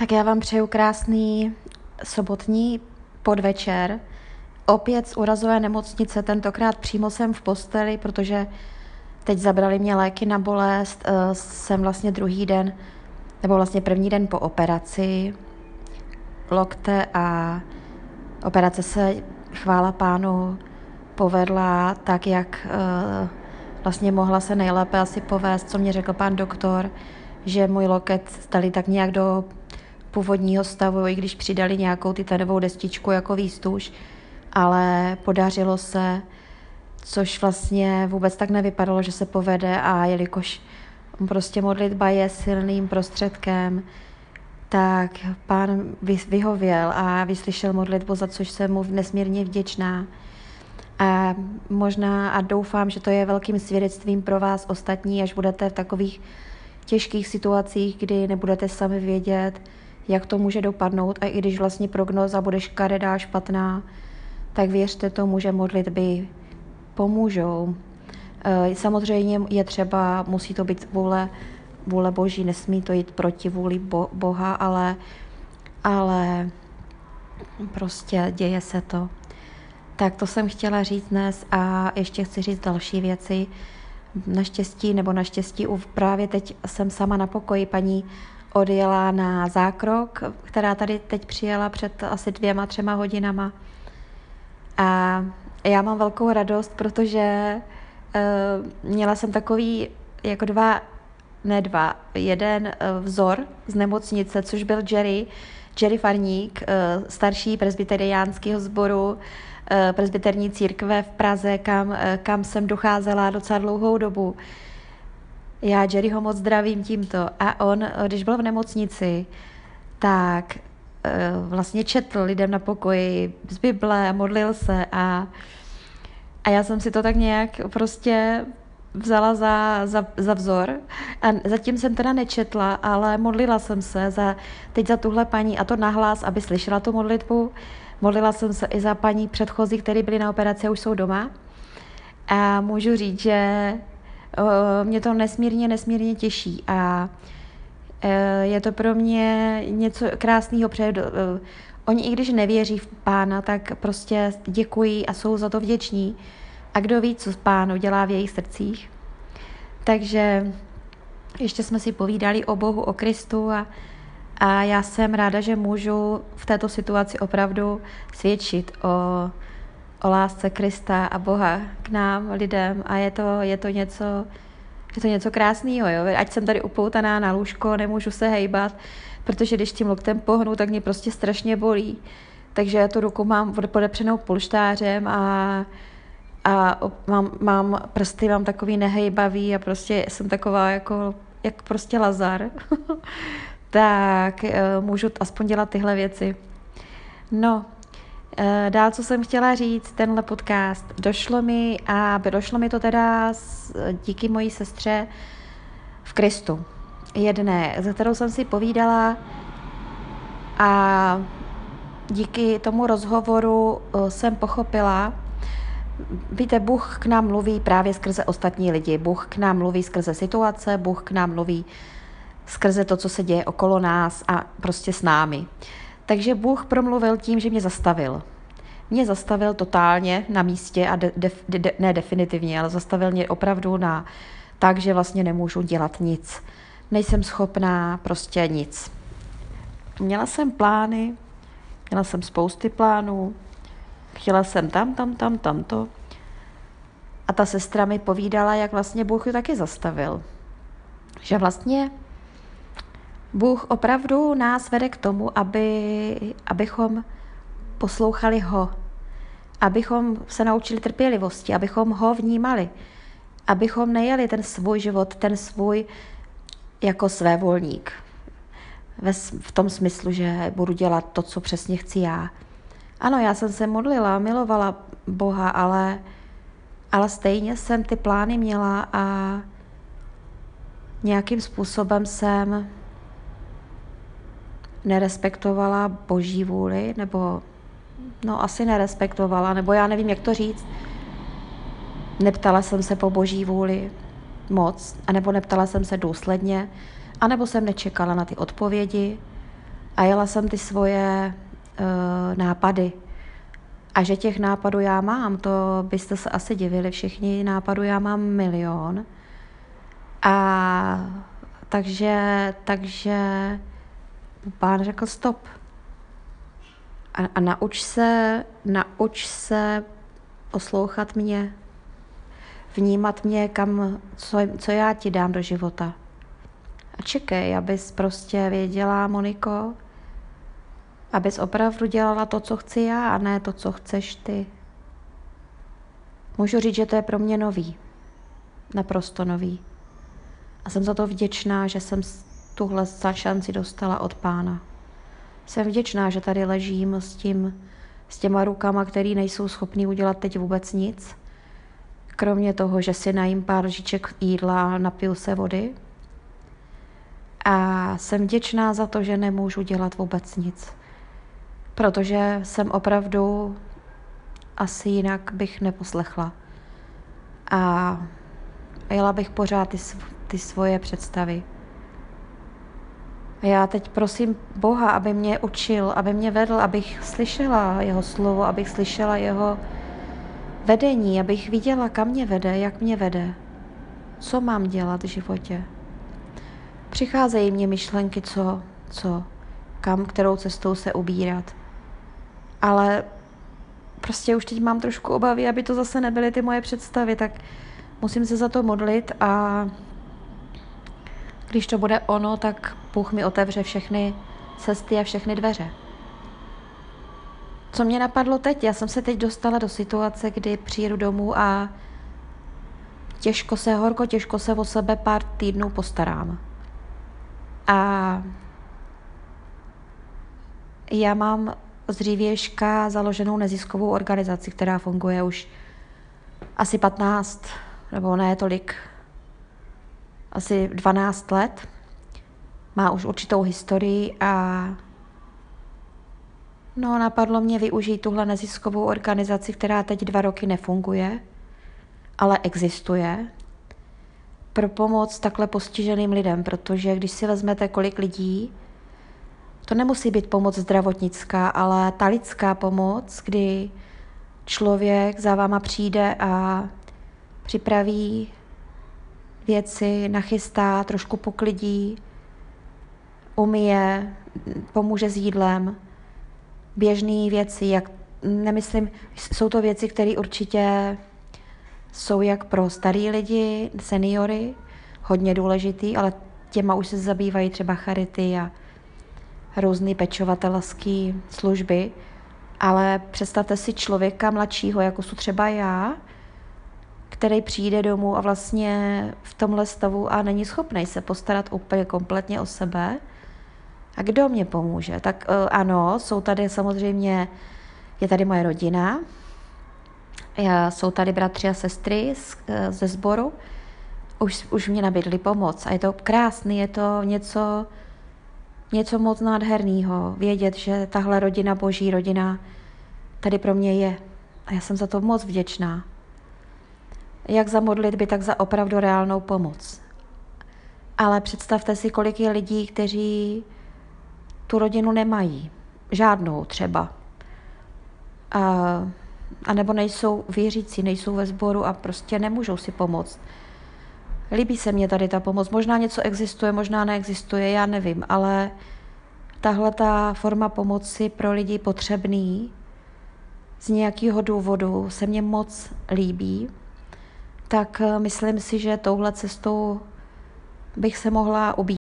Tak já vám přeju krásný sobotní podvečer. Opět z úrazové nemocnice, tentokrát přímo jsem v posteli, protože teď zabrali mě léky na bolest. Eh, jsem vlastně druhý den, nebo vlastně první den po operaci lokte a operace se, chvála pánu, povedla tak, jak eh, vlastně mohla se nejlépe asi povést, co mě řekl pán doktor, že můj loket dali tak nějak do původního stavu, i když přidali nějakou titanovou destičku jako výstuž, ale podařilo se, což vlastně vůbec tak nevypadalo, že se povede a jelikož prostě modlitba je silným prostředkem, tak pán vyhověl a vyslyšel modlitbu, za což jsem mu nesmírně vděčná. A možná a doufám, že to je velkým svědectvím pro vás ostatní, až budete v takových těžkých situacích, kdy nebudete sami vědět, jak to může dopadnout a i když vlastně prognoza bude škaredá, špatná, tak věřte tomu, že modlitby pomůžou. Eh, samozřejmě je třeba, musí to být vůle, vůle Boží, nesmí to jít proti vůli bo, Boha, ale, ale prostě děje se to. Tak to jsem chtěla říct dnes a ještě chci říct další věci. Naštěstí nebo naštěstí právě teď jsem sama na pokoji paní odjela na zákrok, která tady teď přijela před asi dvěma, třema hodinama. A já mám velkou radost, protože uh, měla jsem takový jako dva, ne dva, jeden uh, vzor z nemocnice, což byl Jerry, Jerry Farník, uh, starší presbyteriánského sboru, uh, presbyterní církve v Praze, kam, uh, kam jsem docházela docela dlouhou dobu. Já Jerryho moc zdravím tímto. A on, když byl v nemocnici, tak eh, vlastně četl lidem na pokoji z Bible, modlil se a, a já jsem si to tak nějak prostě vzala za, za, za vzor a zatím jsem teda nečetla, ale modlila jsem se za, teď za tuhle paní a to nahlas, aby slyšela tu modlitbu. Modlila jsem se i za paní předchozí, které byly na operaci a už jsou doma. A můžu říct, že Eh, mě to nesmírně, nesmírně těší a eh, je to pro mě něco krásného, protože eh, oni i když nevěří v pána, tak prostě děkují a jsou za to vděční. A kdo ví, co pánu dělá v jejich srdcích. Takže ještě jsme si povídali o Bohu, o Kristu a, a já jsem ráda, že můžu v této situaci opravdu svědčit o o lásce Krista a Boha k nám, lidem a je to, je to něco, je to něco krásného, jo? ať jsem tady upoutaná na lůžko, nemůžu se hejbat, protože když tím loktem pohnu, tak mě prostě strašně bolí. Takže já tu ruku mám podepřenou polštářem a, a mám, mám prsty, mám takový nehejbavý a prostě jsem taková jako, jak prostě Lazar. tak eh, můžu aspoň dělat tyhle věci. No, dál, co jsem chtěla říct, tenhle podcast, došlo mi a došlo mi to teda díky mojí sestře v Kristu. Jedné, za kterou jsem si povídala a díky tomu rozhovoru eh, jsem pochopila, víte, Bůh k nám mluví právě skrze ostatní lidi. Bůh k nám mluví skrze situace, Bůh k nám mluví skrze to, co se děje okolo nás a prostě s námi. Takže Bůh promluvil tím, že mě zastavil. Mě zastavil totálně na místě a de, de, de, ne definitivně, ale zastavil mě opravdu na tak, že vlastně nemůžu dělat nic. Nejsem schopná prostě nic. Měla jsem plány, měla jsem spousty plánů, chtěla jsem tam, tam, tam, tamto. A ta sestra mi povídala, jak vlastně Bůh ji taky zastavil. Že vlastně Bůh opravdu nás vede k tomu, aby, abychom poslouchali ho, abychom se naučili trpělivosti, abychom ho vnímali, abychom nejeli ten svůj život, ten svůj jako svévolník. Ve, v tom smyslu, že budu dělat to, co přesně chci já. Ano, já jsem se modlila, milovala Boha, ale, ale stejně jsem ty plány měla a nějakým způsobem jsem nerespektovala boží vůli, nebo no asi nerespektovala, nebo já nevím, jak to říct. Neptala jsem se po boží vůli moc, anebo neptala jsem se důsledně, anebo jsem nečekala na ty odpovědi, a jela jsem ty svoje uh, nápady. A že těch nápadů já mám, to byste se asi divili všichni, nápadů já mám milion. A takže, takže pán řekl stop. A, a nauč se, nauč se poslouchat mě, vnímat mě, kam, co, co já ti dám do života. A čekej, abys prostě věděla, Moniko, abys opravdu dělala to, co chci já, a ne to, co chceš ty. Můžu říct, že to je pro mě nový. Naprosto nový. A jsem za to vděčná, že jsem tuhle šanci dostala od pána. Jsem vděčná, že tady ležím s, tím, s těma rukama, který nejsou schopný udělat teď vůbec nic. Kromě toho, že si najím pár lžiček jídla a napiju se vody. A jsem vděčná za to, že nemůžu dělat vůbec nic. Protože jsem opravdu asi jinak bych neposlechla. A jela bych pořád ty, ty svoje představy. A já teď prosím Boha, aby mě učil, aby mě vedl, abych slyšela jeho slovo, abych slyšela jeho vedení, abych viděla, kam mě vede, jak mě vede, co mám dělat v životě. Přicházejí mě myšlenky, co, co, kam, kterou cestou se ubírat. Ale prostě už teď mám trošku obavy, aby to zase nebyly ty moje představy, tak musím se za to modlit a když to bude ono, tak Bůh mi otevře všechny cesty a všechny dveře. Co mě napadlo teď? Já jsem se teď dostala do situace, kdy přijdu domů a těžko se, horko těžko se o sebe pár týdnů postarám. A já mám z dřívěžka založenou neziskovou organizaci, která funguje už asi 15, nebo ne tolik, asi 12 let. Má už určitou historii a no, napadlo mě využít tuhle neziskovou organizaci, která teď dva roky nefunguje, ale existuje, pro pomoc takhle postiženým lidem, protože když si vezmete, kolik lidí, to nemusí být pomoc zdravotnická, ale ta lidská pomoc, kdy člověk za váma přijde a připraví věci, nachystá, trošku poklidí, umije, pomůže s jídlem, běžné věci, jak nemyslím, jsou to věci, které určitě jsou jak pro starý lidi, seniory, hodně důležitý, ale těma už se zabývají třeba charity a různé pečovatelské služby. Ale představte si člověka mladšího, jako jsou třeba já, který přijde domů a vlastně v tomhle stavu a není schopný se postarat úplně kompletně o sebe. A kdo mě pomůže? Tak uh, ano, jsou tady samozřejmě, je tady moje rodina, já, jsou tady bratři a sestry uh, ze sboru, už, už mě nabídli pomoc a je to krásný, je to něco, něco moc nádherného, vědět, že tahle rodina, boží rodina, tady pro mě je. A já jsem za to moc vděčná jak za modlitby, tak za opravdu reálnou pomoc. Ale představte si, kolik je lidí, kteří tu rodinu nemají. Žádnou třeba. A, a nebo nejsou věřící, nejsou ve sboru a prostě nemůžou si pomoct. Líbí se mně tady ta pomoc. Možná něco existuje, možná neexistuje, já nevím, ale tahle ta forma pomoci pro lidi potřebný z nějakého důvodu se mně moc líbí tak eh, myslím si, že touhle cestou bych se mohla ubít.